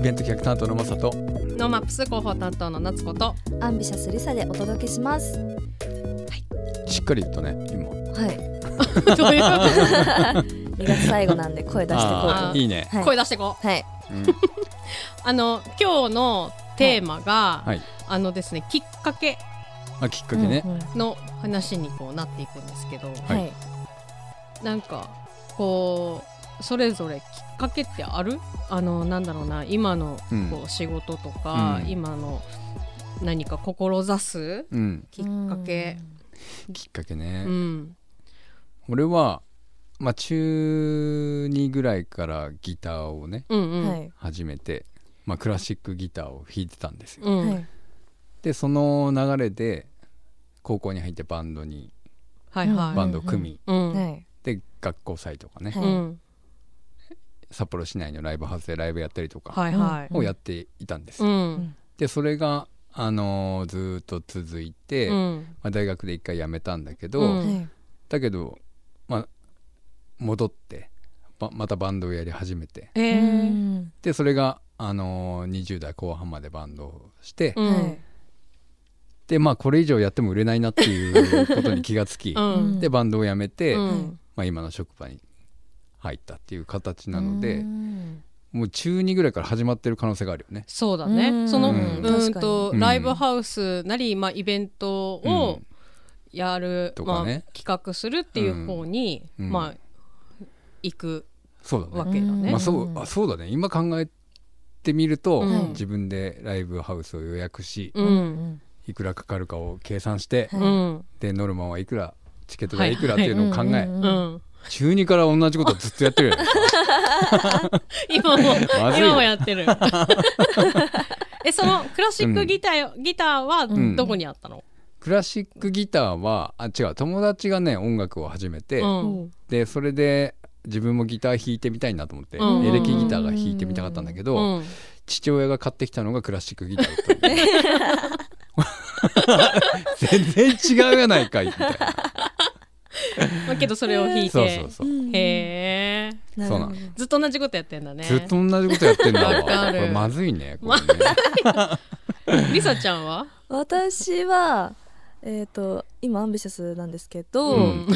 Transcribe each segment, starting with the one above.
イベント企画担当のマサとノーマップス広報担当の夏子と。アンビシャスリサでお届けします。しっかり言ったね今。はい。どういう？こ2月最後なんで声出してこういいね、はい。と声出してこう。はい。うん。あの今日のテーマが、はい。あのですねきっかけ。あきっかけね、の話にこうなっていくんですけど、はい。はい。なんかこうそれぞれきっかけってある？あのなんだろうな今のうん。こう仕事とか、うん。今の何か志す？うん、きっかけ、きっかけね、うん。俺はまあ中2ぐらいからギターをねうんうん。はい。始めて、まあ、クラシックギターを弾いてたんですよ、うん。はい。でその流れで高校に入ってバンドにはいはい。バンドを組み。で学校祭とかね、はいうん札幌市内のライブハウスでライブやったりとかをやっていたんですでそれが、あのーずーっと続いて、うん。まあ、大学で一回辞めたんだけど、うん。はい。だけど、まあ、戻ってばまたバンドをやり始めて。えうー。んでそれが、あのー20代後半までバンドをして、うん。はい。でまあこれ以上やっても売れないなっていうことに気がつき、うん。でバンドを辞めて、うん。まあ、今の職場に入ったっていう形なので、うん。もう中2ぐらいから始まってる可能性があるよね。そうだうん。ねそのううんとに。ライブハウスなりまあイベントをやるとかまあね企画するっていう方にうん。まあ行くそうだね。わけだね。まあ、そうあそうだね。今考えてみると、うん。自分でライブハウスを予約し、ううん。ん。いくらかかるかを計算して、でノルマはいくらチケット代い。くらっていうのを考え、うん。うん中2から同じことずっとやってるよね 今も今もやってる。えそのクラシックギターギターはんどこにあったの？クラシックギターはあ違う。友達がね音楽を始めて、うん。でそれで自分もギター弾いてみたいなと思って、うん。エレキギターが弾いてみたかったんだけど、うん。父親が買ってきたのがクラシックギター 全然違うやないかいみたいな まあけどそれを弾いそうてそうそう、へえなるほどそうなのずっと同じことやってんだね。ずっと同じことやってんだわ。わかる。これまずいねこれね。リサちゃんは？私は、えっと、今アンビシャスなんですけど、うん。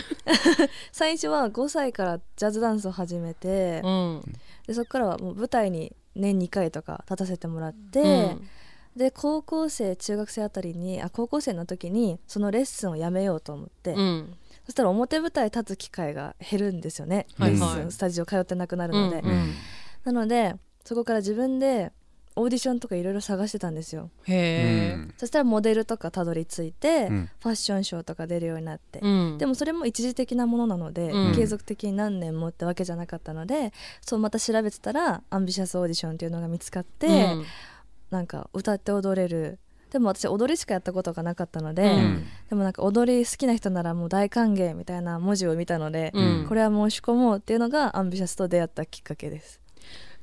最初は5歳からジャズダンスを始めて、うん。でそこからはもう舞台に年2回とか立たせてもらって、うん。で高校生中学生あたりにあ高校生の時にそのレッスンをやめようと思って、うんそしたら表舞台立つ機会が減るんですよね、はいはい。スタジオ通ってなくなるので、うんうん。なのでそこから自分でオーディションとかいろいろ探してたんですよ。へえそしたらモデルとかたどり着いて、うん。ファッションショーとか出るようになって、うん。でもそれも一時的なものなので、うん。継続的に何年もってわけじゃなかったのでそうまた調べてたらアンビシャスオーディションっていうのが見つかって、うん。なんか歌って踊れるでも私踊りしかやったことがなかったので、うん。でもなんか踊り好きな人ならもう大歓迎みたいな文字を見たので、うん。これは申し込もうっていうのがアンビシャスと出会ったきっかけです。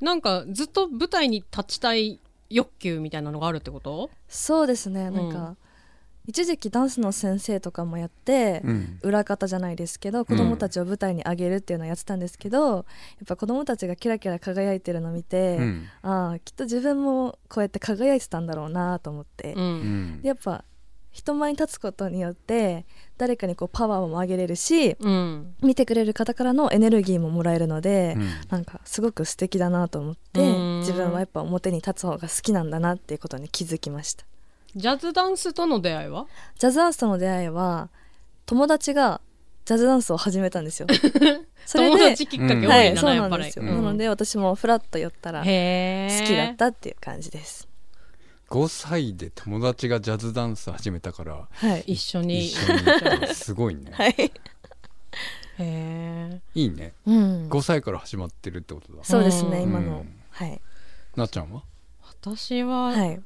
なんかずっと舞台に立ちたい欲求みたいなのがあるってこと？そうですね。なんか、うん一時期ダンスの先生とかもやって、うん。裏方じゃないですけど子供たちを舞台に上げるっていうのをやってたんですけど、やっぱ子供たちがキラキラ輝いてるのを見て、うん。ああきっと自分もこうやって輝いてたんだろうなと思って、やっぱ人前に立つことによって誰かにこうパワーも上げれるしうん。見てくれる方からのエネルギーももらえるので、うん。なんかすごく素敵だなと思ってうん。自分はやっぱ表に立つ方が好きなんだなっていうことに気づきましたジャズダンスとの出会いは？ジャズダンスとの出会いは友達がジャズダンスを始めたんですよ。それ友で達きっかけ多いんはい、だそうなやっぱり。なんですよ、うん。なので私もフラッと寄ったら好きだったっていう感じです。5歳で友達がジャズダンス始めたからはい。一緒に。一緒に。行ったらすごいね。はい、へえいいね。うん、5歳から始まってるってことだ。そうですうん。ね今の、うん。はいなっちゃんは？私は、はい、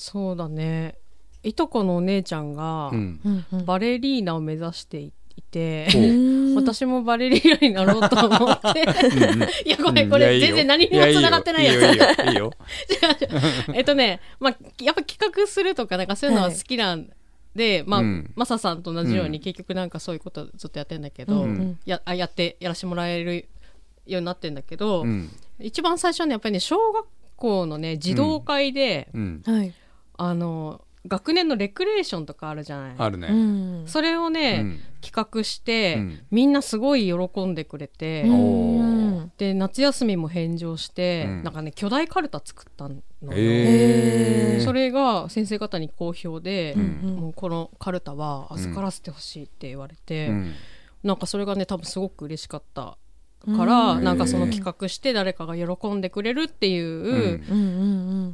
そうだね。いとこのお姉ちゃんがうん。バレリーナを目指していて、私もバレリーナになろうと思って。うんうん。いやごめんこれ全然何にも繋がってないやつ。いやいいよ。いいよ。いいよ。えっとね、まあ、やっぱ企画するとかなんかそういうのは好きなんで、まあ、うん。マサさんと同じようにうん結局なんかそういうことずっとやってんだけど、うん。うん。やあやってやらしてもらえるようになってんだけど、うん。一番最初はねやっぱりね小学校のね児童会で、うん。はいあの学年のレクレーションとかあるじゃない。あるね。うん。それをね、うん。企画して、うん。みんなすごい喜んでくれて、で夏休みも返上して、うん。なんかね巨大カルタ作ったのよ、へー。それが先生方に好評で、うん。もうこのカルタは預からせてほしいって言われて、うん。なんかそれがね多分すごく嬉しかったから、うん。なんかその企画して誰かが喜んでくれるっていう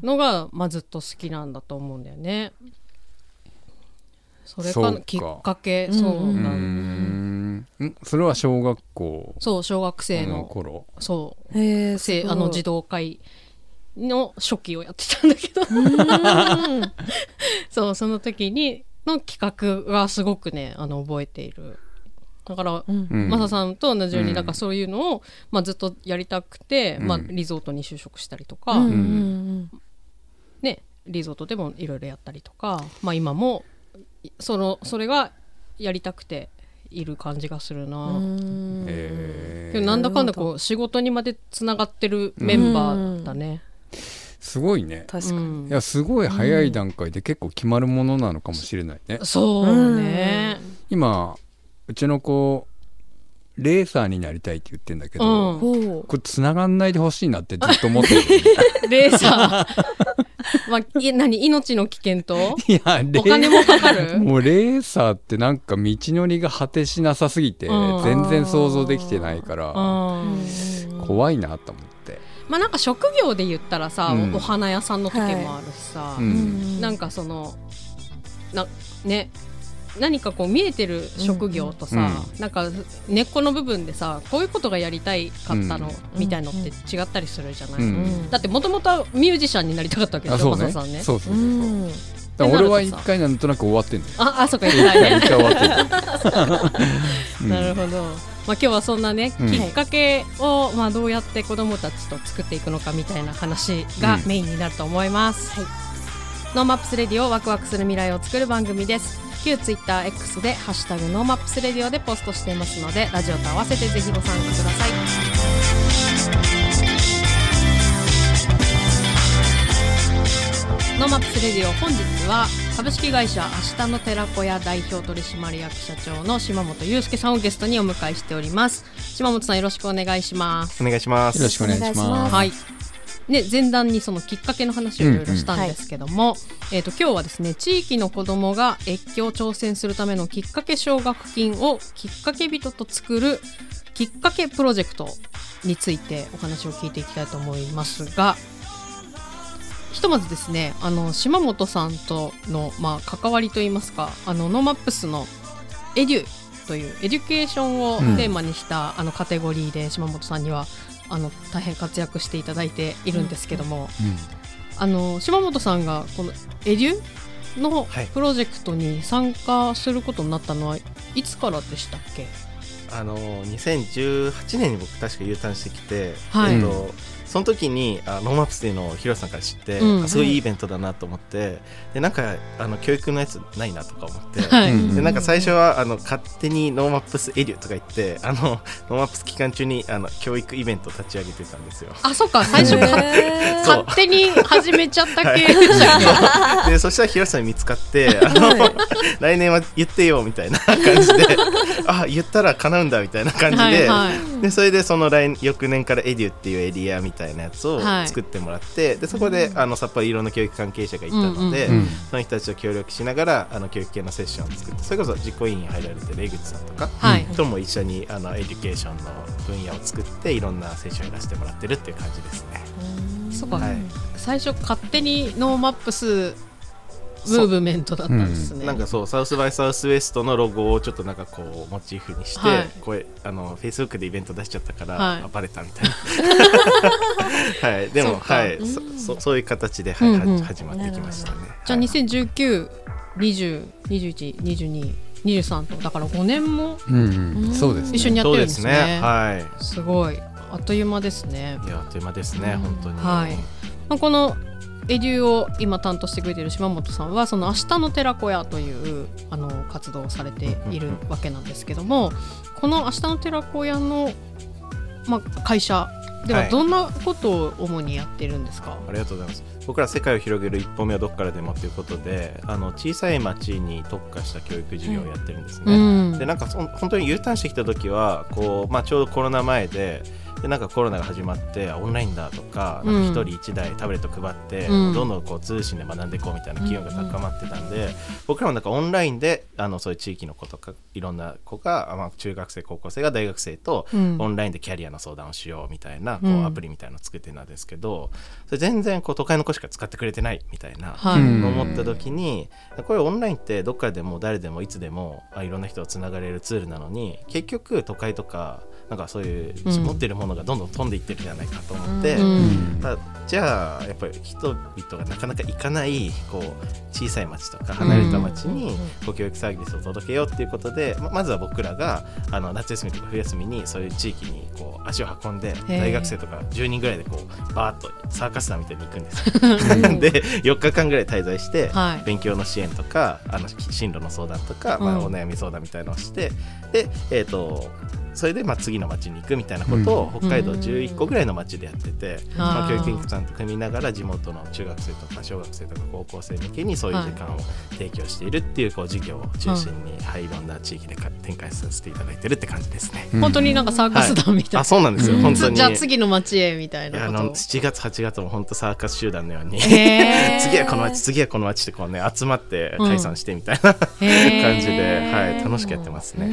のが、まあ、ずっと好きなんだと思うんだよね。それかか。きっかけ。うん。そううだ、ん。ん。それは小学校そう小学生のの頃。そう。へえせあの児童会の初期をやってたんだけど。うん。そうその時にの企画がすごくねあの覚えているだから、うん。うんマサさんと同じように、うん。なんかそういうのを、まあ、ずっとやりたくて、うん。まあ、リゾートに就職したりとか、うんうんね、リゾートでもいろいろやったりとか、まあ、今もいそのそれがやりたくている感じがするな。けどなんだかんだこう仕事にまでつながってるメンバーだね。すごいね。確かに。うん。いやすごい早い段階で結構決まるものなのかもしれないね。そうね。今うちの子レーサーになりたいって言ってんだけうど、うこれ繋がんないでほしいなってずっと思ってる レーサー。まあ、い何命の危険と？いやレお金もかかる？もうレーサーってなんか道のりが果てしなさすぎてうん。全然想像できてないからうん。怖いなと思って、まあなんか職業で言ったらさ、うん。お花屋さんの時もあるしさ、うん。なんかそのなね何かこう見えてる職業とさ、うなんか根っこの部分でさこういうことがやりたいかったの、うん。みたいのって違ったりするじゃない、うんだってもともとはミュージシャンになりたかったわけでしょね。さんね。そうそうそう俺は一回なんとなく終わってんのよ。ああそっか一言ってないね。回 一回終わってんの なるほど、まあ、今日はそんなね、うん。きっかけを、まあ、どうやって子どもたちと作っていくのかみたいな話がうん。メインになると思います、ノーマップスレディオワクワクする未来を作る番組です旧 TwitterX で「ハッシュタグノーマップスレディオ」でポストしていますのでラジオと合わせてぜひご参加ください。ノーマップスレディオ本日は株式会社あしたの寺子屋代表取締役社長の島本裕介さんをゲストにお迎えしております。島本さんよろしくお願いします。お願いします。よろしくお願いします。はいね、前段にそのきっかけの話をいろいろしたんですけども、えー、と今日はですね地域の子どもが越境挑戦するためのきっかけ奨学金をきっかけ人と作るきっかけプロジェクトについてお話を聞いていきたいと思いますがひとまずですねあの島本さんとの、まあ、関わりといいますかあのノーマップスの Edu という education をうん。テーマにした、あのカテゴリーで島本さんにはあの大変活躍していただいているんですけども、あの島本さんがこの Edu のはいプロジェクトに参加することになったのはい。いつからでしたっけ、あの2018年に僕確か U ターンしてきて、はいえっとその時にあノーマップスっていうのをヒロさんから知って、うんあすごいいいイベントだなと思ってでなんかあの教育のやつないなとか思って。はい。うんでなんか最初はあの勝手にノーマップスエデュとか言ってあのノーマップス期間中にあの教育イベントを立ち上げてたんですよ。あそっか最初か。勝手に始めちゃった系。でしたっけ、でそしたらヒロさんに見つかってあの来年は言ってよみたいな感じで あ言ったら叶うんだみたいな感じで,、はいはい。でそれでその来翌年から Edu っていうエリアみたいなやつをはい。作ってもらって、でそこであの札幌いろんな教育関係者がいたので、うんうんその人たちと協力しながらあの教育系のセッションを作ってそれこそ実行委員に入られてる江口さんとか、はい。とも一緒にあの education の分野を作っていろんなセッションをやらせてもらってるっていう感じですね。そっか、はい。最初勝手にノーマップスムーブメントだったんですね、なんかそうサウスバイサウスウエストのロゴをちょっとなんかこうモチーフにして、はい。これあのフェイスブックでイベント出しちゃったから、はい。あバレたみたいな。はい。でもそうか。はい。そそそういう形で、はいうんうん。は始まってきましたね。じゃあはい2019、20、21、22、23とだから5年もうんうん。そうですね。一緒にやってるんですね。ね。はい。すごい。あっという間ですね。いやあっという間ですね本当に。はい。まあ、このエデュを今担当してくれている島本さんはその明日の寺子屋というあの活動をされているわけなんですけどもこの明日の寺子屋のまあ、会社でははいどんなことを主にやってるんですか、ありがとうございます。僕ら世界を広げる一歩目はどこからでもということであの小さい町に特化した教育事業をやってるんですね、うん。でなんか本当に U ターンしてきた時はこう、まあ、ちょうどコロナ前ででなんかコロナが始まってあオンラインだとかうんなん。か1人1台タブレット配って、うん。どんどんこう通信で学んでいこうみたいな機運が高まってたんで、僕らもなんかオンラインであのそういう地域の子とかいろんな子が、まあ、中学生高校生が大学生とうん。オンラインでキャリアの相談をしようみたいなこうアプリみたいなのを作ってたんですけどそれ全然こう都会の子しか使ってくれてないみたいな。はい、うん思った時にこれオンラインってどっかでも誰でもいつでもあいろんな人とつながれるツールなのに結局都会とかなんかそういううん持ってるものがどんどん飛んでいってるんじゃないかと思って、じゃあやっぱり人々がなかなか行かないこう小さい町とか離れた町にこう教育サービスを届けようっていうことでままずは僕らがあの夏休みとか冬休みにそういう地域にこう足を運んで大学生とか10人ぐらいでこうバーッとサーカス団みたいに行くんですよ。で4日間ぐらい滞在して、はい。勉強の支援とかあの進路の相談とか、まあ、うん。お悩み相談みたいなのをして、で、えー、とそれでまあ次の町に行くみたいなことを北海道11個ぐらいの町でやってて、まあ、教育委員さんと組みながら地元の中学生とか小学生とか高校生向けにそういう時間を提供しているっていうこう事業を中心に、はい、いろんな地域でか展開させていただいてるって感じですね。本当になんかサーカス団みたいな、あそうなんですよ、うん本当に。じゃあ次の町へみたいいやあのなこと。を7月8月も本当サーカス集団のように 次はこの町次はこの町ってこうね集まって解散してみたいな、へー。感じで、はい、楽しくやってますね。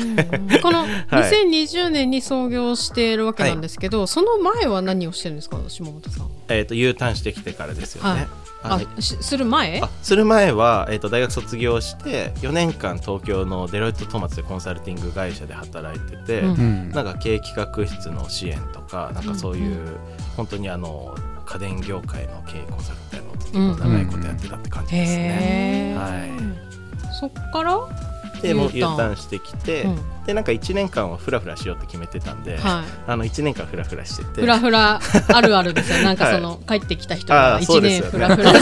この 2020年に創業しているわけなんですけど、その前は何をしてるんですか？下本さん。えっ、と U ターンしてきてからですよね。はい。あする前？あする前は、えー、と大学卒業して4年間東京のデロイト・トーマツでコンサルティング会社で働いてて、うん。うん。なんか経営企画室の支援とかなんかそういう、本当にあの家電業界の経営コンサルみたいなのを結構長いことやってたって感じですね。へー。はい。そっから？でもう U ターンしてきて、うんでなんか1年間はフラフラしようって決めてたんで、はい。あの1年間フラフラしてて。フラフラあるあるですよ なんかその、帰ってきた人があーそう1ですよね。年フラフ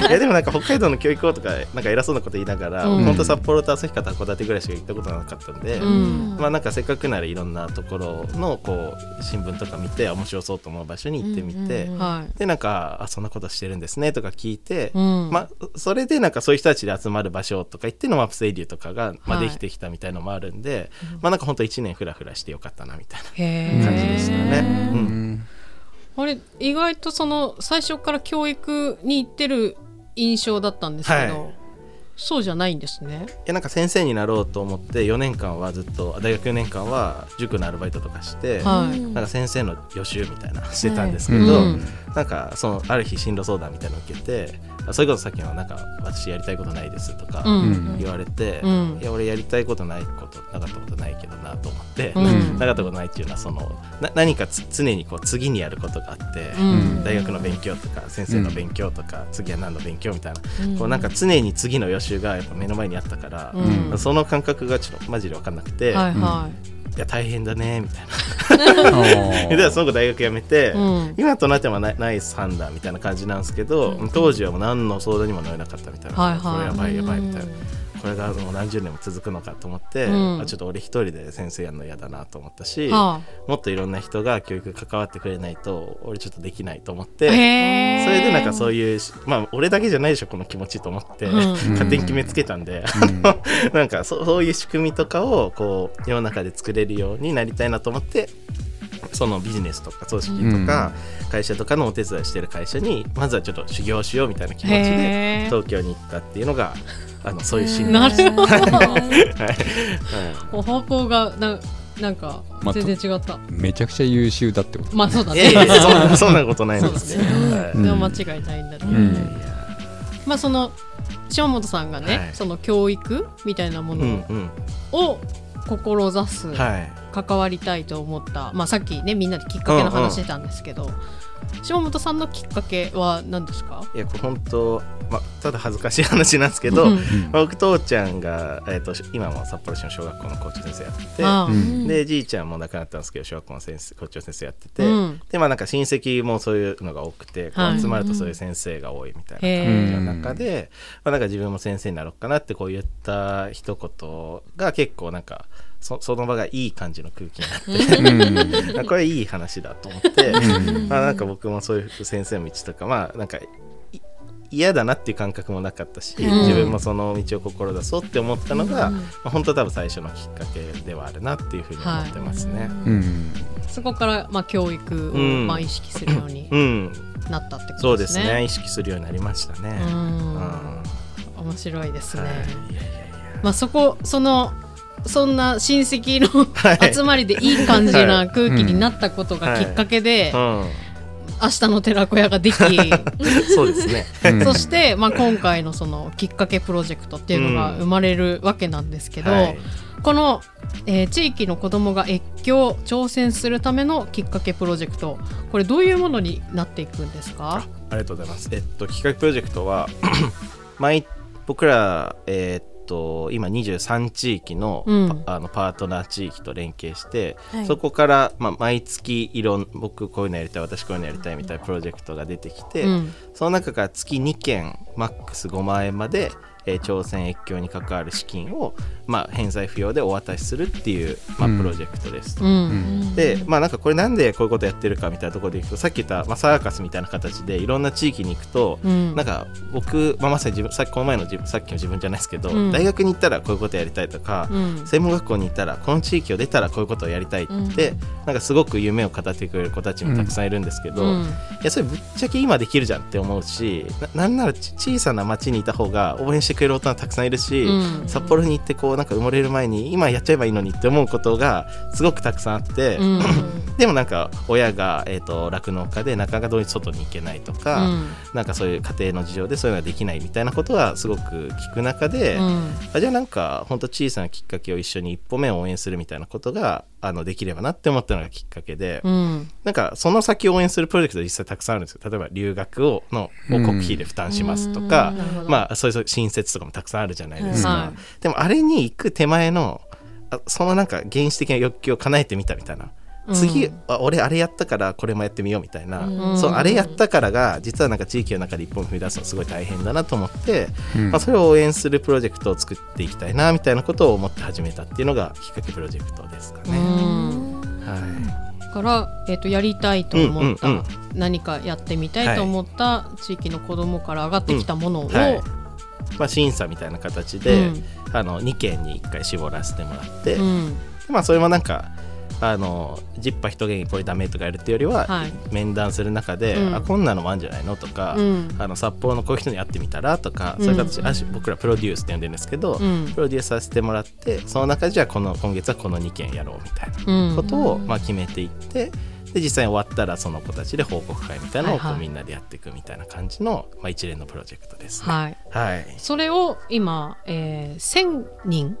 ラ。いやでもなんか北海道の教育をとかなんか偉そうなこと言いながら、うん。本当札幌と旭川と函館ぐらいしか行ったことなかったんで、うん。まあなんかせっかくならいろんなところのこう新聞とか見て面白そうと思う場所に行ってみて、うんうんはい。でなんかあそんなことしてるんですねとか聞いて、うん。まあそれでなんかそういう人たちで集まる場所とか言ってのマップスエリューとかが、まあ、はい。できてきたみたいのもあるんで、まあなんか本当1年フラフラしてよかったなみたいへな感じでしたね。ーうん。あれ意外とその最初から教育に行ってる印象だったんですけど、はい。そうじゃないんですね。いやなんか先生になろうと思って4年間はずっと大学4年間は塾のアルバイトとかして、はい。なんか先生の予習みたいなのしてたんですけはいど、うん。なんかそのある日進路相談みたいなのを受けてあそれこそさっきのなんか私やりたいことないですとかうん。言われて、うん。いや俺やりたいことないことなかったことないけどなと思って、うん。なかったことないっていうのはそのな何かつ常にこう次にやることがあって、うん。大学の勉強とか先生の勉強とか、次は何の勉強みたいな、うん。こうなんか常に次の予習がやっぱ目の前にあったから、うん。その感覚がちょっとマジで分かんなくて、はいい、はや大変だねみたいな。でその子大学辞めて、うん今となってはナイス判断みたいな感じなんですけど、当時はもう何の相談にも乗れなかったみたいな、はいはいこれやばいやばいみたいな。これがもう何十年も続くのかと思って、うん。あちょっと俺一人で先生やるの嫌だなと思ったし、はもっといろんな人が教育関わってくれないと俺ちょっとできないと思っあ、て、それでなんかそういうしまあ俺だけじゃないでしょこの気持ちと思って、うん。勝手に決めつけたんで、なんかそそういう仕組みとかをこう世の中で作れるようになりたいなと思ってそのビジネスとか組織とか会社とかのお手伝いしてる会社にまずはちょっと修行しようみたいな気持ちで東京に行ったっていうのがあのそういうシーンなるほど。はい。お方向がななんかまあ全然違った、めちゃくちゃ優秀だってことまあそうだね。そんなそんなことないんですね。はい。うんでも間違いないんだね、うん。まあその島本さんがね、はい。その教育みたいなもうんのうん。を志す、はい関わりたいと思った、まあ、さっきねみんなできっかけの話してたんですけど、島本さんのきっかけは何ですか？いやこれ本当、まあ、ただ恥ずかしい話なんですけど、僕父ちゃんが、えー、と今も札幌市の小学校の校長先生やってて、でじいちゃんも亡くなったんですけど小学校の先生校長先生やってて、うん。でまあなんか親戚もそういうのが多くてこはい。う集まるとそういう先生が多いみたいな感じの中で、まあ、なんか自分も先生になろうかなってこう言った一言が結構なんかそその場がいい感じの空気になって。うん。これいい話だと思って、うん。まあなんか僕もそういう先生の道とかまあなんかい嫌だなっていう感覚もなかったし、うん。自分もその道を志そうって思ったのが、まあ、本当多分最初のきっかけではあるなっていうふうに思ってますね。うん。そこから、まあ、教育を、うん。まあ、意識するようにうん、なったってこそうですすとでね。ね。意識するようになりましたね。ううん。ん面白いですね。はい、いやいやいまあ、そこそのそんな親戚のはい。集まりでいい感じな空気になったことがきっかけで、や、明日の寺子屋ができ、うん、そうですね。うん。そして、まあ、今回のそのきっかけプロジェクトっていうのが生まれるわけなんですけど、はい。この、えー地域の子どもが越境挑戦するためのきっかけプロジェクトこれどういうものになっていくんですか？あありがとうございます。えっと企画プロジェクトは 毎僕らえっと今23地域の,パ、うん。あのパートナー地域と連携して、はい。そこから、まあ、毎月いろん僕こういうのやりたい私こういうのやりたいみたいなプロジェクトが出てきて、うん。その中から月2件マックス5万円まで、えー朝鮮越境に関わる資金を、まあ、返済不要でお渡しするっていう、まあうん。プロジェクトです。うん。でまあなんかこれなんでこういうことやってるかみたいなところでいくとさっき言った、まあ、サーカスみたいな形でいろんな地域に行くと、うん。なんか僕、まあ、まさに自分さっきこの前の自分さっきの自分じゃないですけど、うん。大学に行ったらこういうことやりたいとか、うん。専門学校に行ったらこの地域を出たらこういうことをやりたいって、なんかすごく夢を語ってくれる子たちもたくさんいるんですけど、うん。いやそれぶっちゃけ今できるじゃんって思うしななんならち小さな町にいた方が応援してくれる大人たくさんいるし、うん。札幌に行ってこうなんか埋もれる前に今やっちゃえばいいのにって思うことがすごくたくさんあって、うん。でもなんか親がえーと酪農、家でなかなかどうに外に行けないとか、うん。なんかそういう家庭の事情でそういうのができないみたいなことはすごく聞く中で、うん。あじゃあなんか本当小さなきっかけを一緒に一歩目を応援するみたいなことがあのできればなって思ったのがきっかけで、うん。なんかその先を応援するプロジェクト実際たくさんあるんですよ。例えば留学をのを国費で負担しますとか、なるほど。まあそういう新設とかもたくさんあるじゃないですか、はい。でもあれに行く手前のあそのなんか原始的な欲求を叶えてみたみたいな、次あ俺あれやったからこれもやってみようみたいな、うん。そうあれやったからが実はなんか地域の中で一本踏み出すのすごい大変だなと思って、うん。まあ、それを応援するプロジェクトを作っていきたいなみたいなことを思って始めたっていうのがきっかけプロジェクトですかうね。ん。はから、えー、とやりたいと思った、うんうんうん。何かやってみたいと思った地域の子どもから上がってきたものを、いはいまあ、審査みたいな形で、うん。あの2件に1回絞らせてもらって、うん。まあそれもなんかあのジッパ一元にこれダメとかやるっていうよりは、はい。面談する中で、うん。あこんなのもあるんじゃないのとか、うん。あの札幌のこういう人に会ってみたらとか、うん。そういう形僕らプロデュースって呼んでるんですけど、うん。プロデュースさせてもらってその中でじゃあこの今月はこの2件やろうみたいうんなことを、まあ、決めていってで実際に終わったらその子たちで報告会みたいなのをこうみんなでやっていくみたいな感じの、まあ、一連のプロジェクトですね。はい。はい。それを今、えー、1000人？で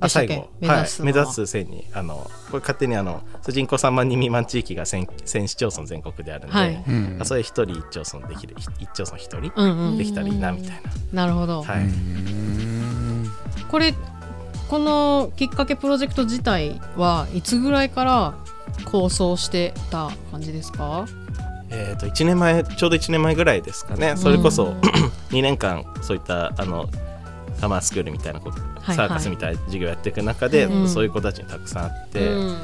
あ最後。目指すのは。はい、目指す1000人。あのこれ勝手にあの人口3万人未満地域が 1000, 1000市町村全国であるんで、はい。うん。あそれ一人一町村できる一町村一人うんうん。できたらいいなみたいな。るほど、な、はい。うんこれこのきっかけプロジェクト自体はいつぐらいから構想してた感じですか？えー、と1年前ちょうど1年前ぐらいですかね。それこそ、うん2年間そういったあのサマースクールみたいなこうはいサーカスみたいな授業やっていく中で、うん。そういう子たちにたくさんあって、うん。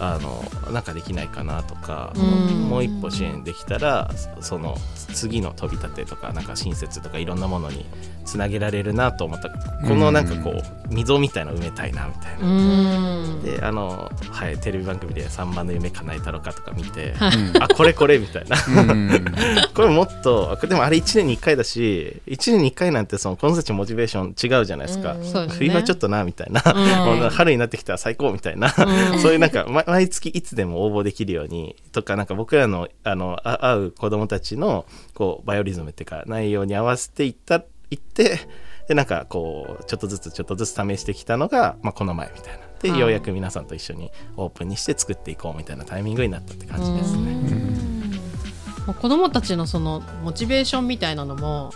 あのなんかできないかなとか、うん。もう一歩支援できたらそその次の飛び立てとかなんか親切とかいろんなものにつなげられるなと思った。このなんかこう溝みたいなの埋めたいなみたいな。うん。であの、はい、テレビ番組で「3番の夢叶えたろか」とか見てうん。あこれこれみたいな。うん。これもっとでもあれ1年に1回だし1年に1回なんてそのこの人たちモチベーション違うじゃないですか、そうですね。冬はちょっとなみたいな、春になってきたら最高みたいな、うん。そういうなんか、ま毎月いつでも応募できるようにとかなんか僕らのあのあ会う子どもたちのこうバイオリズムっていうか内容に合わせていったいってでなんかこうちょっとずつちょっとずつ試してきたのが、まあ、この前みたいな。で、はいようやく皆さんと一緒にオープンにして作っていこうみたいなタイミングになったって感じですね。もう子供たちのそのモチベーションみたいなのも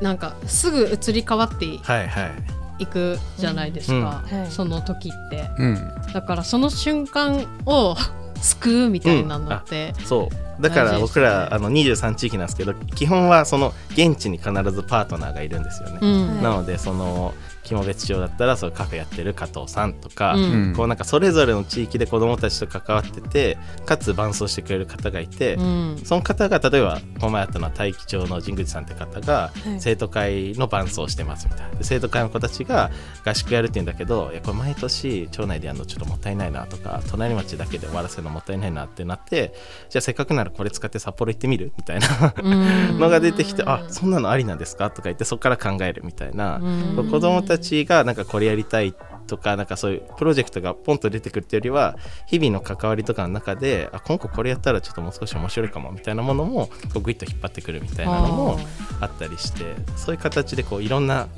なんかすぐ移り変わってはいはい。いくじゃないですか、うん。はい。その時って。うん。だからその瞬間を救うみたいなのって、そう。だから僕らあの23地域なんですけど基本はその現地に必ずパートナーがいるんですよね、うん。なのでその肝別町だったらそのカフェやってる加藤さんとか、うん。うんこうなんかそれぞれの地域で子どもたちと関わっててかつ伴走してくれる方がいて、うん。その方が例えばこの前あったのは大樹町の神口さんって方がはい。生徒会の伴走してますみたいな。で生徒会の子たちが合宿やるって言うんだけどいやこれ毎年町内でやるのちょっともったいないなとか隣町だけで終わらせるのもったいないなってなってじゃあせっかくならこれ使って札幌行ってみる？みたいな。うん。のが出てきてあそんなのありなんですか？とか言ってそこから考えるみたいな。うん。子供たちがなんかこれやりたいとかなんかそういうプロジェクトがポンと出てくるっていうよりは日々の関わりとかの中であ今後これやったらちょっともう少し面白いかもみたいなものもこうグイッと引っ張ってくるみたいなのもあったりしてそういう形でこういろんな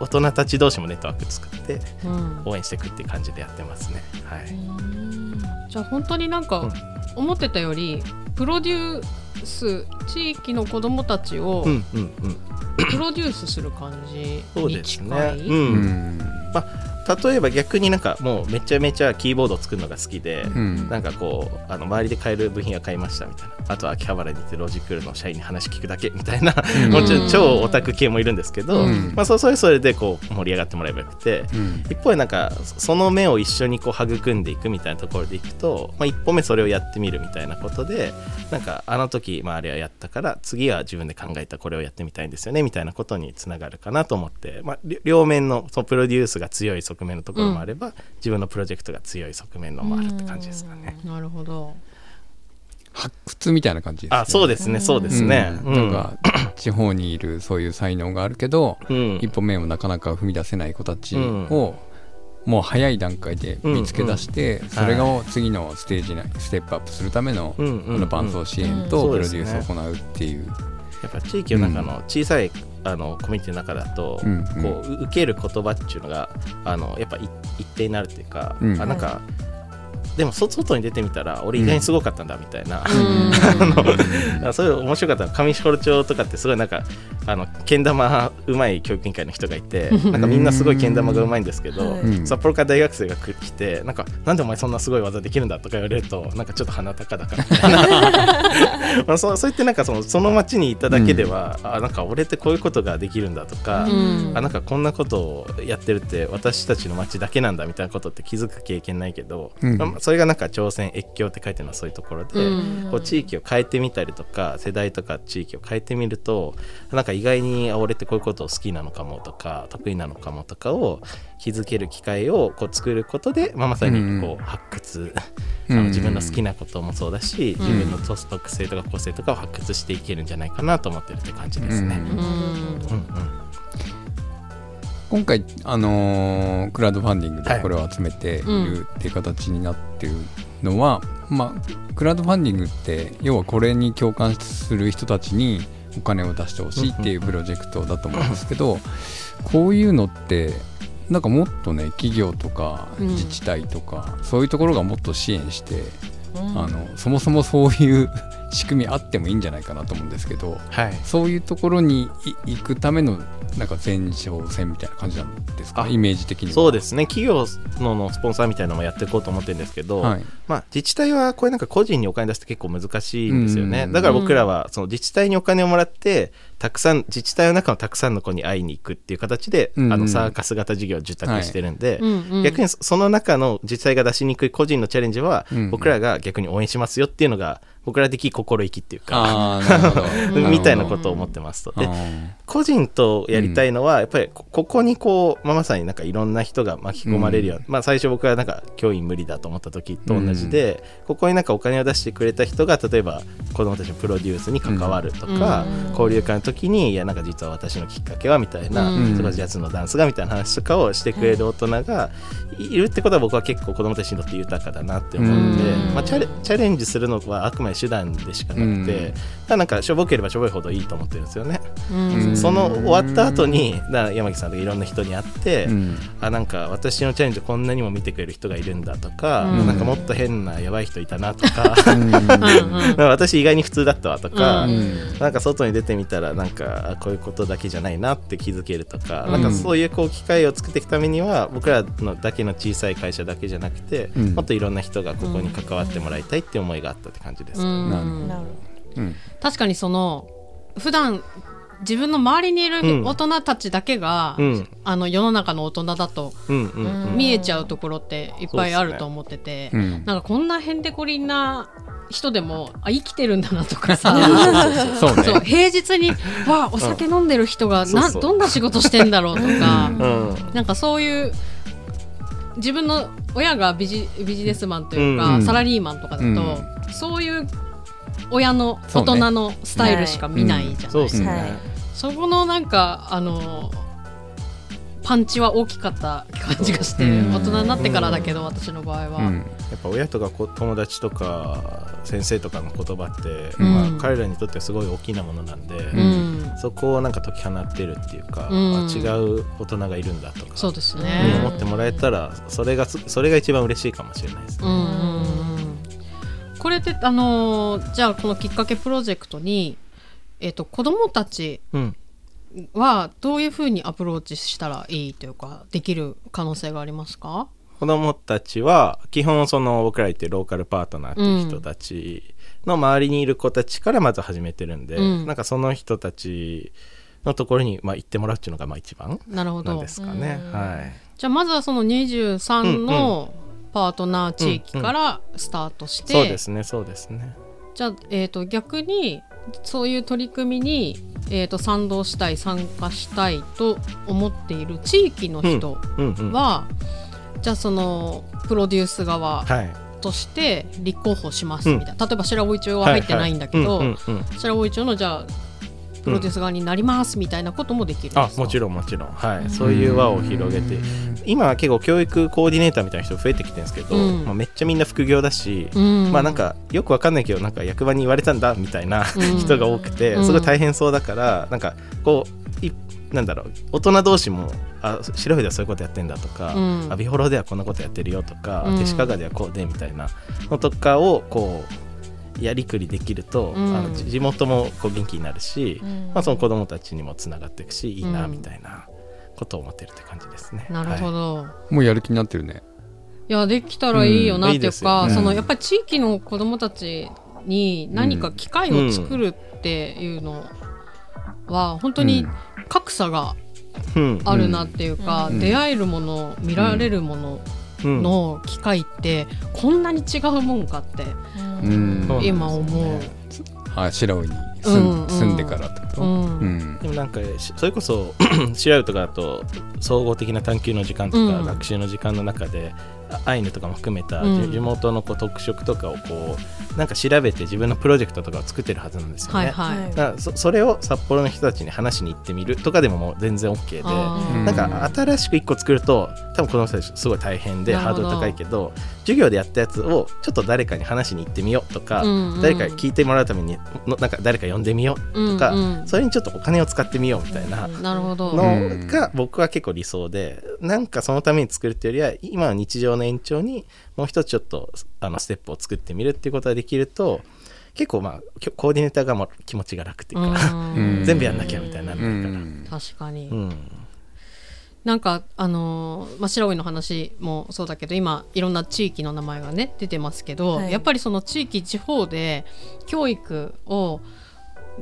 大人たち同士もネットワーク作ってうん。応援していくっていう感じでやってますね。はい、じゃあ本当になんか思ってたよりプロデュース地域の子どもたちをプロデュースする感じに近い、ううんん例えば逆になんかもうめちゃめちゃキーボードを作るのが好きで、うん。なんかこうあの周りで買える部品は買いましたみたいな。あとは秋葉原に行ってロジクールの社員に話聞くだけみたいな、うん。もちろん超オタク系もいるんですけど、うん。まあ、そうそれそれでこう盛り上がってもらえばよくて、うん。一方でなんかその目を一緒にこう育んでいくみたいなところでいくと、まあ、一歩目それをやってみるみたいなことでなんかあの時、まあ、あれはやったから次は自分で考えたこれをやってみたいんですよねみたいなことにつながるかなと思って、まあ、り両面のそのプロデュースが強い側面のところもあれば、自分のプロジェクトが強い側面のもあるって感じですかね。なるほど。発掘みたいな感じですね。あそうですねそうですね。うん。なんか地方にいるそういう才能があるけど、うん。一歩目をなかなか踏み出せない子たちを、もう早い段階で見つけ出して、それを次のステージにステップアップするための、うんうんこの伴走支援うん。とプロデュースを行うっていう。やっぱ地域の中の小さい、あのコミュニティの中だと、こうう受ける言葉っていうのがあのやっぱい一定になるっていうか、うん。あなんか、でもそ外に出てみたら俺意外にすごかったんだみたいな、うん。あそういう面白かった。の上士幌町とかってすごいなんかあのけん玉うまい教育委員会の人がいてなんかみんなすごいけん玉がうまいんですけど、札幌から大学生が来てなんかなんでお前そんなすごい技できるんだとか言われるとなんかちょっと鼻高々みたいな。まあそうそうやってなんかそのその町にいただけでは、あなんか俺ってこういうことができるんだとか、うん。あなんかこんなことをやってるって私たちの町だけなんだみたいなことって気づく経験ないけど、うん。まあそれがなんか挑戦越境って書いてるのはそういうところで、うん。こう地域を変えてみたりとか世代とか地域を変えてみるとなんか意外にあ俺ってこういうことを好きなのかもとか得意なのかもとかを気づける機会をこう作ることで、まあ、まさにこう発掘、あのうん自分の好きなこともそうだし、うん。自分の特性とか個性とかを発掘していけるんじゃないかなと思ってるって感じですね。うんうん今回、あのークラウドファンディングはい。でこれを集めているっていう形になってるのは、まあ、クラウドファンディングって要はこれに共感する人たちにお金を出してほしいっていうプロジェクトだと思うんですけどこういうのってなんかもっとね企業とかうん自治体とか、そういうところがもっと支援して、うん。あのそもそもそういう仕組みあってもいいんじゃないかなと思うんですけどはい。そういうところにい行くためのなんか前哨戦みたいな感じなんですか、あイメージ的には。そうですね。企業ののスポンサーみたいなのもやっていこうと思ってるんですけど、はい。まあ、自治体はこれなんか個人にお金出すって結構難しいんですよね、うん。だから僕らはその自治体にお金をもらってたくさん自治体の中のたくさんの子に会いに行くっていう形で、うんあのサーカス型事業を受託してるんで、うんうん。逆にそその中の自治体が出しにくい個人のチャレンジは、うん。僕らが逆に応援しますよっていうのが僕ら的心意気っていうか みたいなことを思ってますと。で個人とやりたいのは、やっぱりこここにこう、まあ、まさになんかいろんな人が巻き込まれるような、まあ最初僕はなんか教員無理だと思った時と同じで、ここになんかお金を出してくれた人が例えば子どもたちのプロデュースに関わるとか、うん。交流会の時にいやなんか実は私のきっかけはみたいな、うん。それこそジャズのダンスがみたいな話とかをしてくれる大人がいるってことは僕は結構子どもたちにとって豊かだなって思うので、うん。まあ、チャレンジするのはあくまで手段でしかなくて、うん。ただなんかしょぼければしょぼいほどいいと思ってるんですよね。うん。その終わった後にだ山木さんとかいろんな人に会って、うん。あなんか私のチャレンジこんなにも見てくれる人がいるんだとか、うん。なんかもっと変なやばい人いたなとか 私意外に普通だったわとか、うん。なんか外に出てみたらなんかあこういうことだけじゃないなって気づけるとか、うん。なんかそういうこう機会を作っていくためには僕らのだけの小さい会社だけじゃなくて、うん。もっといろんな人がここに関わってもらいたいって思いがあったって感じです。うん。なるほどなるほうん確かにその普段自分の周りにいる大人たちだけが、うん。あの世の中の大人だと見えちゃうところっていっぱいあると思ってて、うん。なんかこんなへんてこりんな人でもあ生きてるんだなとかさ そうね。そう平日にわあお酒飲んでる人がなそうそう。どんな仕事してんだろうとか、うん。なんかそういう自分の親がビジビジネスマンというか、うん。サラリーマンとかだと、うん。そういう親の大人のスタイルしか見ないじゃない、そうですね、はい。そこのなんかあのパンチは大きかった感じがして、うん。大人になってからだけど、私の場合は、うん。やっぱ親とかこ友達とか先生とかの言葉って、うん。まあ、彼らにとってはすごい大きなものなんで、うん。そこをなんか解き放ってるっていうか、うん。あ違う大人がいるんだとかそうですにね、思ってもらえたらそれがすそれが一番嬉しいかもしれないですね。うんこれってあのーじゃあこのきっかけプロジェクトに、えっと子どもたちうん。はどういうふうにアプローチしたらいいというかできる可能性がありますか？子供たちは基本その僕ら言ってるローカルパートナーっていう人たちの周りにいる子たちからまず始めてるんで、うん。なんかその人たちのところにまあ行ってもらうっていうのがまあ一番なるほど。なんですかね。うん。はい。じゃあまずはその23のパートナー地域からスタートして、そうですねそうですね。じゃあ、えー、と逆にそういう取り組みに、えー、と賛同したい参加したいと思っている地域の人うんうんは、じゃあそのプロデュース側はいとして立候補しますみたいな、例えば白老町は入ってないんだけど、白老町のじゃあプロデュース側になりますみたいなこともできるんあもちろんもちろん、はい、そういう輪を広げて。今は結構教育コーディネーターみたいな人増えてきてるんですけど、うん。まあ、めっちゃみんな副業だし、うん。まあなんかよくわかんないけどなんか役場に言われたんだみたいなうん。人が多くてうん。すごい大変そうだからなんかこういなんだろう大人同士もあ白いではそういうことやってんだとか、うん。あビホロではこんなことやってるよとか、うん。手鹿賀ではこうでみたいなのとかをこうやりくりできると、うん。あの地地元もこう元気になるし、うん。まあ、その子供たちにもつながっていくしいいなうんみたいなことを思ってるって感じですね。なるほはい。ど、もうやる気になってるね。いやできたらいいよなっていうか、うん。いいそのやっぱり地域の子どもたちに何か機会を作るっていうのは本当に格差がうん。あるなっていうか、うん。出会えるもの見られるものうんの機会ってこんなに違うもんかって、今思う。あ白老に住うんん。住んでからってこと？うん。うん。でもなんかしそれこそ シラウとかだと総合的な探究の時間とかうん。学習の時間の中で、あアイヌとかも含めたうん。地地元のこう特色とかをこうなんか調べて自分のプロジェクトとかを作ってるはずなんですよね。はいはい、はい。だからそそれを札幌の人たちに話しに行ってみるとかでももう全然 OK で。なんか新しく1個作ると多分この人たちすごい大変でハードル高いけど授業でやったやつをちょっと誰かに話しに行ってみようとか、うんうん。誰かに聞いてもらうためにのなんか誰か呼んでみようとか、うんうん。それにちょっとお金を使ってみようみたいななるほど、のが僕は結構理想でなんかそのために作るっていうよりは今の日常の延長にもう一つちょっとあのステップを作ってみるっていうことができると結構まあコーディネーターがもう気持ちが楽っていうか、うん。全部やんなきゃみたいにならうないから。ん。確かに、うん。なんかあのーまあ、白老の話もそうだけど今いろんな地域の名前がね出てますけど、はい。やっぱりその地域地方で教育を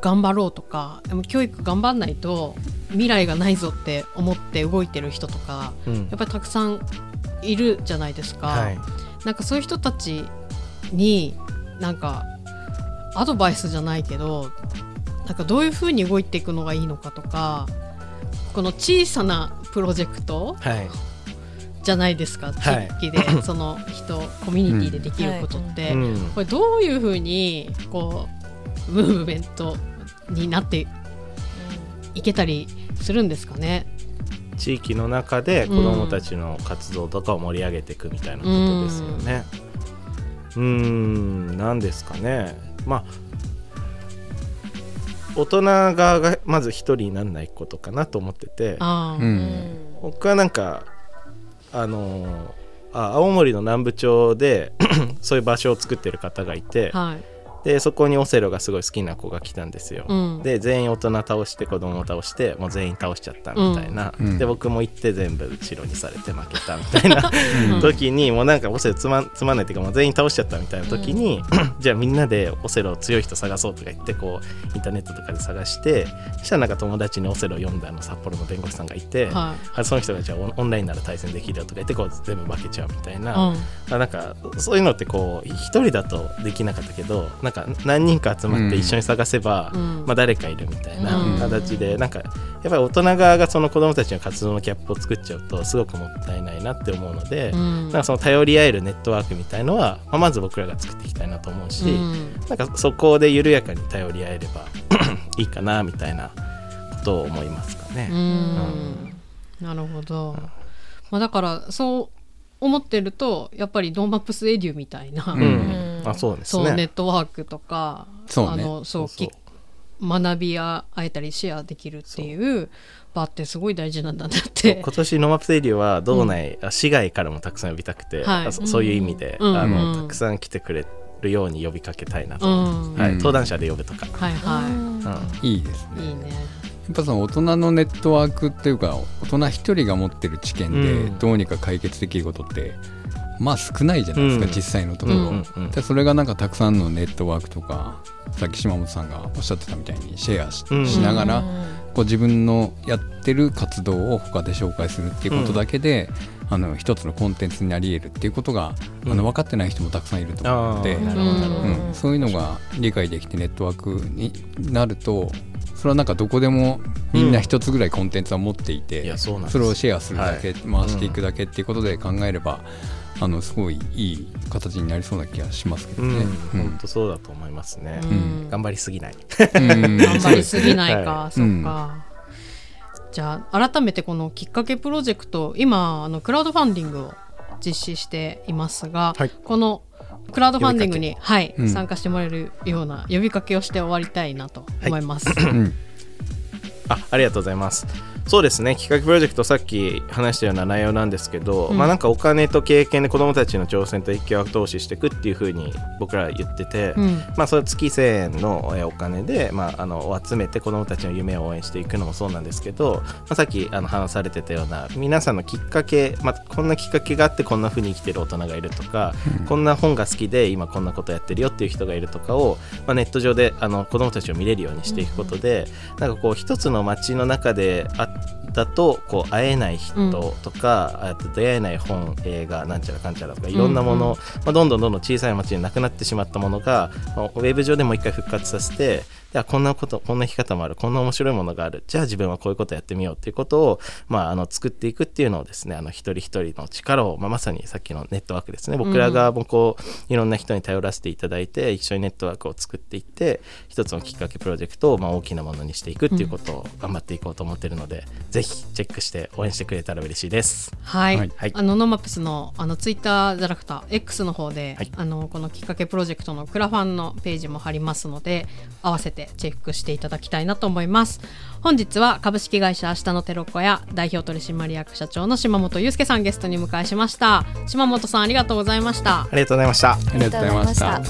頑張ろうとかでも教育頑張んないと未来がないぞって思って動いてる人とかうん。やっぱりたくさんいるじゃないですか。はい。なんかそういう人たちになんかアドバイスじゃないけどなんかどういうふうに動いていくのがいいのかとかこの小さなプロジェクトはい。じゃないですか地はい。域で、その人コミュニティでできることって、うん。これどういうふうにこうムーブメントになっていけたりするんですかね。地域の中で子どもたちの活動とかを盛り上げていくみたいなことですよね。うーん何ですかね。まあ大人側がまず一人にならないことかなと思ってて。うん。僕はなんかあのあ青森の南部町で そういう場所を作ってる方がいてはいでそこにオセロがすごい好きな子が来たんですよ、うん。で全員大人倒して子供を倒してもう全員倒しちゃったみたいな、うん。で僕も行って全部後ろにされて負けたみたいなうん。時にもうなんかオセロつまんつまんないっていうかもう全員倒しちゃったみたいな時に、じゃあみんなでオセロ強い人探そうとか言ってこうインターネットとかで探してそしたらなんか友達にオセロ読んだあの札幌の弁護士さんがいて、はあその人がじゃあオンラインなら対戦できるよとか言ってこう全部負けちゃうみたいな、いうん。あなんかそういうのってこう一人だとできなかったけどなんか何人か集まって一緒に探せば、うん。まあ、誰かいるみたいなうん。形で、なんかやっぱり大人側がその子どもたちの活動のキャップを作っちゃうとすごくもったいないなって思うので、うん。なんかその頼り合えるネットワークみたいのは、まあ、まず僕らが作っていきたいなと思うし、うん。なんかそこで緩やかに頼り合えれば いいかなみたいなことを思いますかね。うん。なるほど、まあ、だからそう思ってるとやっぱりドーマップスエデュみたいな、うんうんあそうですそうネッね。トワークとかそうね。あのそうそうそう。き学び合えたりシェアできるっていう場ってすごい大事なんだなって。今年ノマプテリューは道内、あ市外からもたくさん呼びたくて、はい。あそそういう意味で、うん。あのうんたくさん来てくれるように呼びかけたいなと、うん。はい、うん登壇者で呼ぶとか、はいはうん。いいですね。いいいね。やっぱその大人のネットワークっていうか大人一人が持ってる知見でうん。どうにか解決できることってまあ少ないじゃないですか、うん。実際のところ、うんうんでそれがなんかたくさんのネットワークとかさっき島本さんがおっしゃってたみたいにシェアし,、うん。しながらこう自分のやってる活動を他で紹介するっていうことだけで、あの一つのコンテンツになり得るっていうことが、うん。あの分かってない人もたくさんいると思うので、うん、そういうのが理解できてネットワークになるとそれはなんかどこでもみんな一つぐらいコンテンツは持っていて、それをシェアするだけ、はい。回していくだけっていうことで考えれば、あのすごいいい形になりそうな気がしますけどうん。ね。本当そうだと思いますね、うん。頑張りすぎない。うん。頑張りすぎないか、はそっか、じゃあ改めてこのきっかけプロジェクト今あのクラウドファンディングを実施していますが、はい。このクラウドファンディングに、はいうん。参加してもらえるような呼びかけをして終わりたいなと思います。うん。あありがとうございますそうですね。企画プロジェクトさっき話したような内容なんですけど、うん。まあなんかお金と経験で子どもたちの挑戦と一挙投資していくっていうふうに僕ら言ってて、うん。まあそれ月1000円のえーお金で、まあ、あのを集めて子どもたちの夢を応援していくのもそうなんですけど、まあ、さっきあの話されてたような皆さんのきっかけ、まあ、こんなきっかけがあってこんな風に生きてる大人がいるとか、こんな本が好きで今こんなことやってるよっていう人がいるとかを、まあ、ネット上であの子どもたちを見れるようにしていくことで、なんかこう一つの街の中であだとこう会えない人とか、あと出会えない本映画なんちゃらかんちゃらとかいろんなもの、うんうんまあ、どんどんどんどん小さい町になくなってしまったものが、まあウェブ上でもう一回復活させてであこんなことこんな生き方もある。こんな面白いものがある。じゃあ自分はこういうことやってみようっていうことを、まあ、あの作っていくっていうのをですねあの一人一人の力を、まあ、まさにさっきのネットワークですね。僕ら側もこういろんな人に頼らせていただいて一緒にネットワークを作っていって一つのきっかけプロジェクトをまあ大きなものにしていくっていうことを頑張っていこうと思ってるので、ぜひチェックして応援してくれたら嬉しいです。はい、はい。はい。あのノーマップスのあのツイッターじゃなくて X の方で、はい。あのこのきっかけプロジェクトのクラファンのページも貼りますので合わせてチェックしていただきたいなと思います。本日は株式会社明日のテロッコや代表取締役社長の島本裕介さんゲストに迎えしました。島本さんありがとうございました。ありがとうございました。ありがとうございました。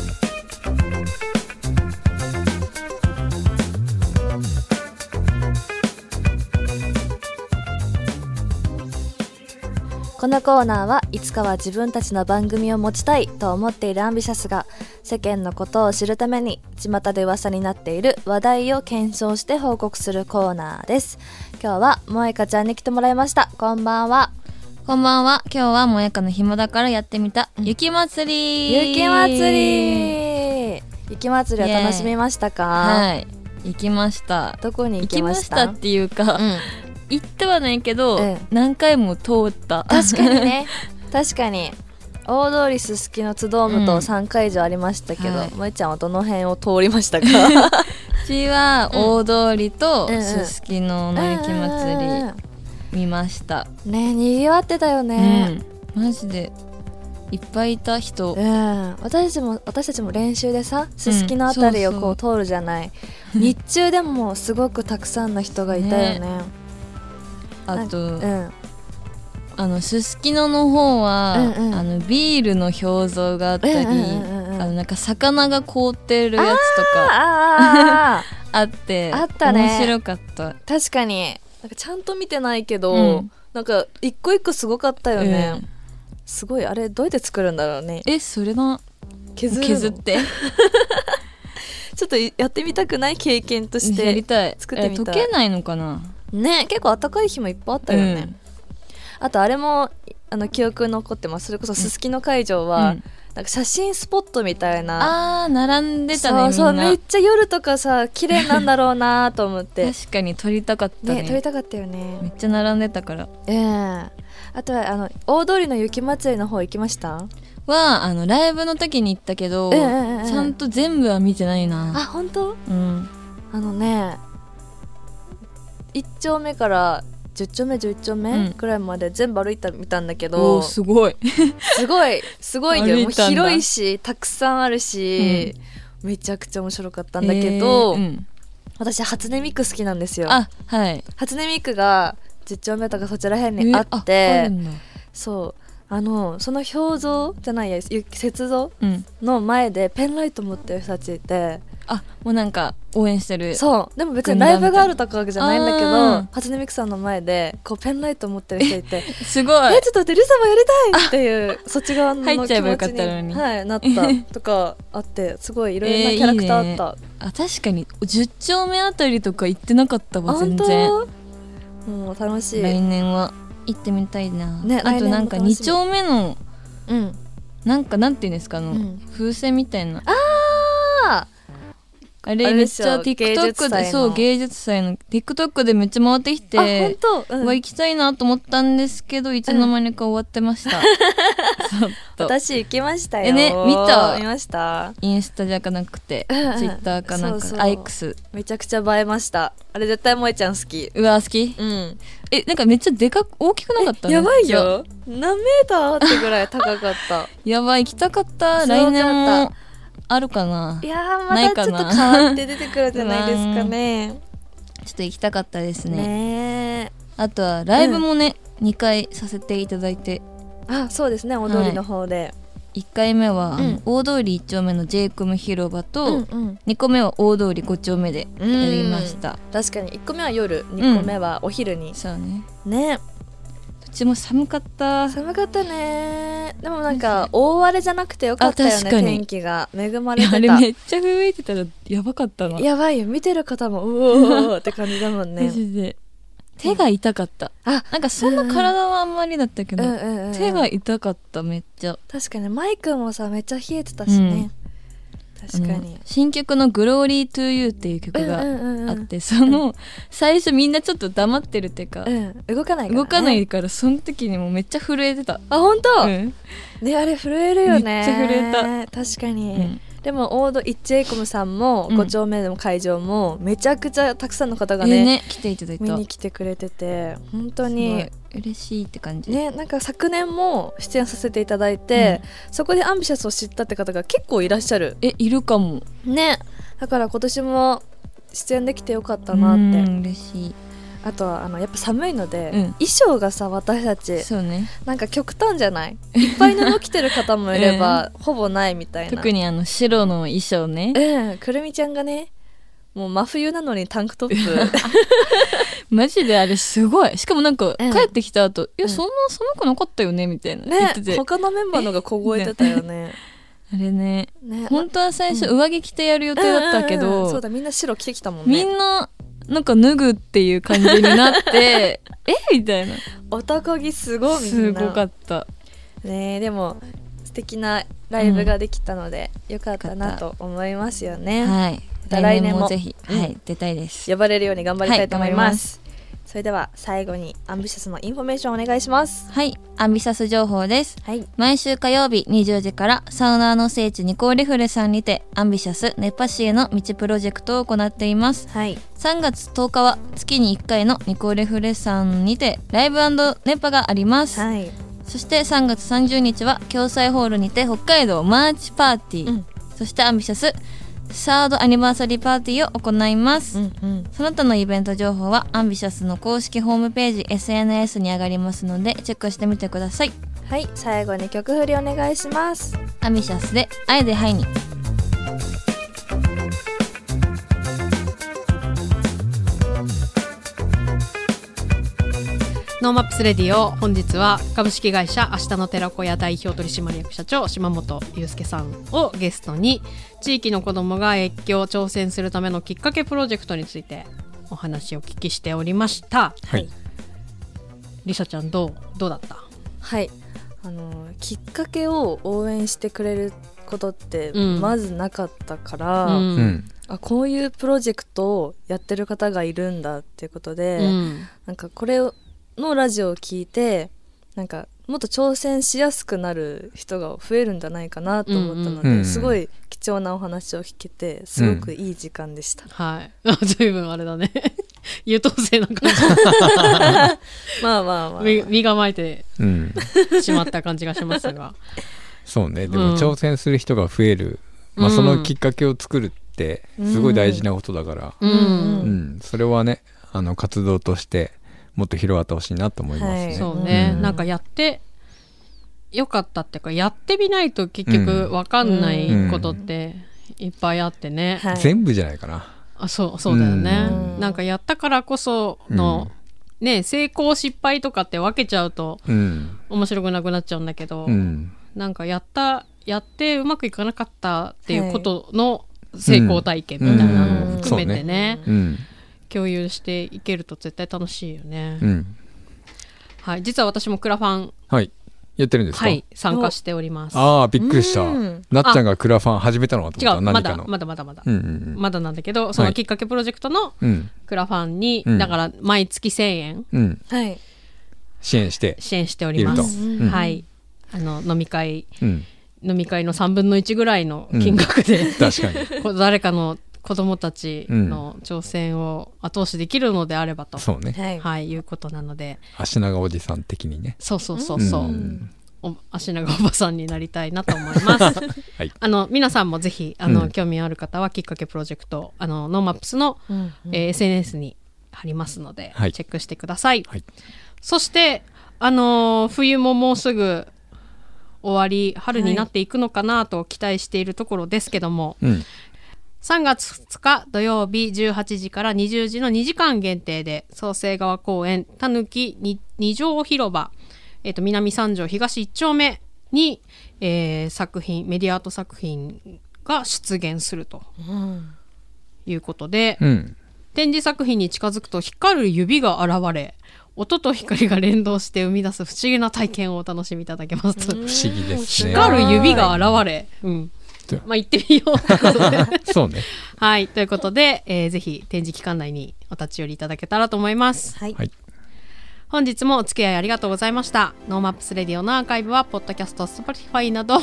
このコーナーはいつかは自分たちの番組を持ちたいと思っているアンビシャスが世間のことを知るために巷で噂になっている話題を検証して報告するコーナーです。今日は萌香ちゃんに来てもらいました。こんばんは。こんばんは。今日はもやかの紐だからやってみた雪祭り。雪祭り。雪祭りは楽しみましたか、はい。行きました。どこに行行きましたっていうか、うん。行ってはないけど、うん。何回も通った。確かにね。確かに大通りすすきのツドームとうん。3回以上ありましたけど、はい。萌ちゃんはどの辺を通りましたか？うちは大通りとうん。うんすすきのの雪祭り見ました。ねにぎわってたよね。うん。マジでいっぱいいた人。う。ん、私たちも私たちも練習でさすすきのあたりをこう通るじゃない、日中でもすごくたくさんの人がいたよね。あと、うんあのすすきのの方は、うんうん。あのビールの表像があったり、うんうんあのなん。か魚が凍ってるやつとか あってあったね。面白かった。確かに。なんかちゃんと見てないけど、うん。なんか一個一個すごかったよね、うん。すごいあれどうやって作るんだろうね。えそれな削削って？ちょっとやってみたくない経験としやりてたい。作ってみたい。え溶けないのかな？ね結構暖かい日もいっぱいあったよね、うんあとあれもあの記憶残ってます。それこそすすきの会場は、うん。なんか写真スポットみたいな。あー並んでたねそうめっちゃ夜とかさ綺麗なんだろうなと思って。確かに撮りたかったね。ね撮りたかったよめねっちゃ並んでたから。ええ。あとはあの大通りの雪まつりの方行きました？はあのライブの時に行ったけど、ええええちゃんと全部は見てないな。あ本当？うん。あのね1丁目から10丁目11丁目、うんくらいまで全部歩いたみたんだけおどーすごいすごいすごいよもう広いしたくさんあるし、めちゃくちゃ面白かったんだけど、えーうん私初音ミク好きなんですよ。あはい.初音ミクが10丁目とかそちら辺にえあっあて、そうあのその表像じゃないや雪雪像うん。の前でペンライト持ってる人たちいてあもうなんか応援してるそう。でも別にライブがあるとかわけじゃないんだけあどー初音ミクさんの前でこうペンライト持ってる人いて すごい。えちょっと待ってリサもやりたいっていうそっち側の気入持ち っちゃえばよかったのに。はい、なったとかあってすごいいろいろなキャラクターあった、あ確かに10丁目あたりとか行ってなかったあわ全本然。当もう楽しい。来年は。行ってみたいな、ねあとなんか来年も楽しみ。2丁目のうん。なんかなんていうんですかあの、うん。風船みたいな。ああれめっちゃ TikTok でそう芸術祭の。TikTok でめっちゃ回ってきあ本て当、うん。行きたいなと思ったんですけどいつの間にか終わってました、ちょっと。私行きましたよ。えね見た？見ました。インスタじゃなくて、うんうん。Twitter かなんかそうそう。IX めちゃくちゃ映えました。あれ絶対萌えちゃん好き。うわ好き？うん。えなんかめっちゃでかく大きくなかった？やばいよ。何メーターってぐらい高かった。やばい行きたかった。すごかった。来年もあるかな？いやまたちょっとな変わって出てくるんじゃないですかね。ちょっと行きたかったですね。ねえあとはライブもね、2回させていただいて。あそうですね大通りの方で、1回目は、うん。大通り1丁目の j ム広場と、うんうん。2個目は大通り5丁目でやりました。確かに1個目は夜2個目はお昼に、そうね。ねちも寒かった。寒かったね。でもなんか大荒れじゃなくてよかったよねあ確かに。天気が。恵まれいやあれてためっちゃ吹雪いてたらやばかった。なやばいよ見てる方もうおー って感じだもんマね手が痛かった、あなんかそんな体はあんまりだったけど、うんうんうん手が痛かっためっちゃ。確かにマイクもさめっちゃ冷えてたしね、確かに。新曲の「Glory to You」っていう曲がうんうんうんうん。あって、その最初みんなちょっと黙ってるっていうか、うん。動かないから、ね、動かないからその時にもうめっちゃ震えてた、あ本当、うん。ねあれ震えるよね。めっちゃ震えた。確かに、うん。でもオードイッチエイコムさんもうん。5丁目の会場もめちゃくちゃたくさんの方がえね,、ね来ていただいた。見に来てくれてて本当にい嬉しいって感じ、ねなんか昨年も出演させていただいて、そこでアンビシャスを知ったって方が結構いらっしゃる。えいるかも。ねだから今年も出演できてよかったなって。うん嬉しい。あとはあのやっぱ寒いので、うん。衣装がさ私たちそうね。なんか極端じゃない？いっぱい布着てる方もいれば、ほぼないみたいな。特にあの白の衣装ね。うんくるみちゃんがねもう真冬なのにタンクトップ マジであれすごい。しかもなんかうん。帰ってきた後、いやうんそんな寒くなかったよねみたいな言っねてて、他のメンバーのが凍えてたよね。あれね。ね。本当は最初上着着てやる予定だったけど、うんうんうん。そうだみんな白着てきたもんみねんななんか脱ぐっていう感じになって え？みたいな。男気すごいみすごかった。ねでも素敵なライブができたので、よかったなと思いますよね、はい。た来年ももぜひ、うん。はい出たいです。呼ばれるように頑張りたいと思います,、はいます。それでは最後にアンビシャスのインフォメーションお願いします。はいアンビシャス情報です。はい。毎週火曜日20時からサウナーの聖地ニコーレフレさんにてアンビシャス熱波師への道プロジェクトを行っています。はい。3月10日は月に1回のニコーレフレさんにてライブ熱波があります、はい。そして3月30日は共済ホールにて北海道マーチパーティー、うん。そしてアンビシャスサードアニバーサリーパーティーを行います、んうん。その他のイベント情報はアンビシャスの公式ホームページ SNS に上がりますのでチェックしてみてください。はい最後に曲振りお願いします。アンビシャスで「あえでハイに」ノーマップスレディオ。本日は株式会社あしたの寺子屋代表取締役社長島本裕介さんをゲストに地域の子どもが越境挑戦するためのきっかけプロジェクトについてお話をお聞きしておりました。はい。りさちゃんどうどうだった？はい。あのきっかけを応援してくれることってうん。まずなかったから、うん。うん。あこういうプロジェクトをやってる方がいるんだっていうことで、うん。なんかこれのラジオを聞いてなんかもっと挑戦しやすくなる人が増えるんじゃないかなと思ったので、うんうんすごい貴重なお話を聞けてすごくいい時間でした、はい。あ随分あれだね。優等生な感 まあまあまあ。じ身身構えてうん。しまった感じがしますが。そうね。でうん。も挑戦する人が増える、まあ、うん。そのきっかけを作るってすごい大事なことだから、ううん。うん。それはねあの活動としてもっと広がってほしいなと思いますね。はい。そうね、うん。なんかやってよかったっていうかやってみないと結局わかんないことっていっぱいあってね、はい。全部じゃないかな。あそうそうだよね、うん。なんかやったからこその、ね成功失敗とかって分けちゃうとうん。面白くなくなっちゃうんだけど、うん。なんかやったやってうまくいかなかったっていうことの成功体験みたいなのも含めてね,、うん共有していけると絶対楽しいよね、うん。はい、実は私もクラファン。はい。やってるんですか、はい。参加しております。ああびっくりした。うん。なっちゃんがクラファン始めたのかと違思った？うまだ何かの。まだまだまだ、うんうんまだなんだけどそのきっかけプロジェクトのうん。うんクラファンに、うん。だから毎月1000円。うん。はい。支援して。支援しております、うん。はい。あの飲み会。うん。飲み会の3分の1ぐらいの金額で、確かに。こう誰かの子供たちの挑戦を後押しできるのであればと、そうね。はい。はい、いうことなので。足長おじさん的にね。そうそうそうそう、うん。お足長おばさんになりたいなと思います。はい。あの皆さんもぜひあの、うん。興味ある方はきっかけプロジェクトあのノーマップスの、うんえー SNS に貼りますので、はい。チェックしてください。はい。そしてあのー冬ももうすぐ終わり春になっていくのかなと期待しているところですけども、うん3月2日土曜日18時から20時の2時間限定で創生川公園たぬきに二条広場、えっと南三条東1丁目に、えー作品メディアアート作品が出現するとうん。いうことで、うん。展示作品に近づくと光る指が現れ音と光が連動して生み出す不思議な体験をお楽しみいただけます。不思議ですね。光る指が現れ、うん、まあ行ってみようということで。そうね。はい。ということで、えーぜひ展示期間内にお立ち寄りいただけたらと思います。はい。はい。本日もお付き合いありがとうございました。ノーマップスレディオのアーカイブはポッドキャスト Spotify など。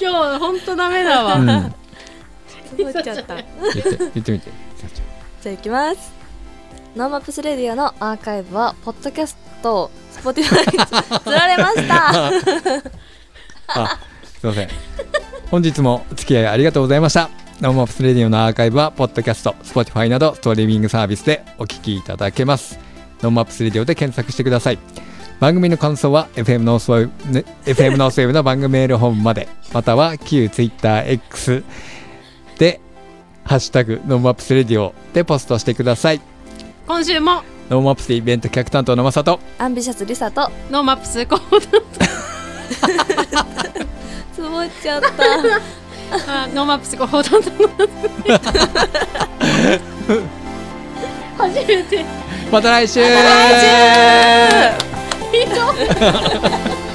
今日本当ダメだわ、うん。思っちゃった。言って言ってみて。じゃあいきますノーマップスレディオのアーカイブはポッドキャスト Spotify につられました。あすいません。本日もお付き合いありがとうございました。ノーマップスレディオのアーカイブはポッドキャスト Spotify などストリーミングサービスでお聞きいただけます。ノーマップスレディオで検索してください。番組の感想は FM ノースウェブ、ね、FM ノースウェブの番組メールフォームまでまたは旧 TwitterX でハッシュタグノーマップスレディオでポストしてください。今週も。ノーマップスイベント企画担当のまさと。アンビシャスリサと。ノーマップスコーつぼっちゃった。あノーマップス初めて。また来週。来週ひどい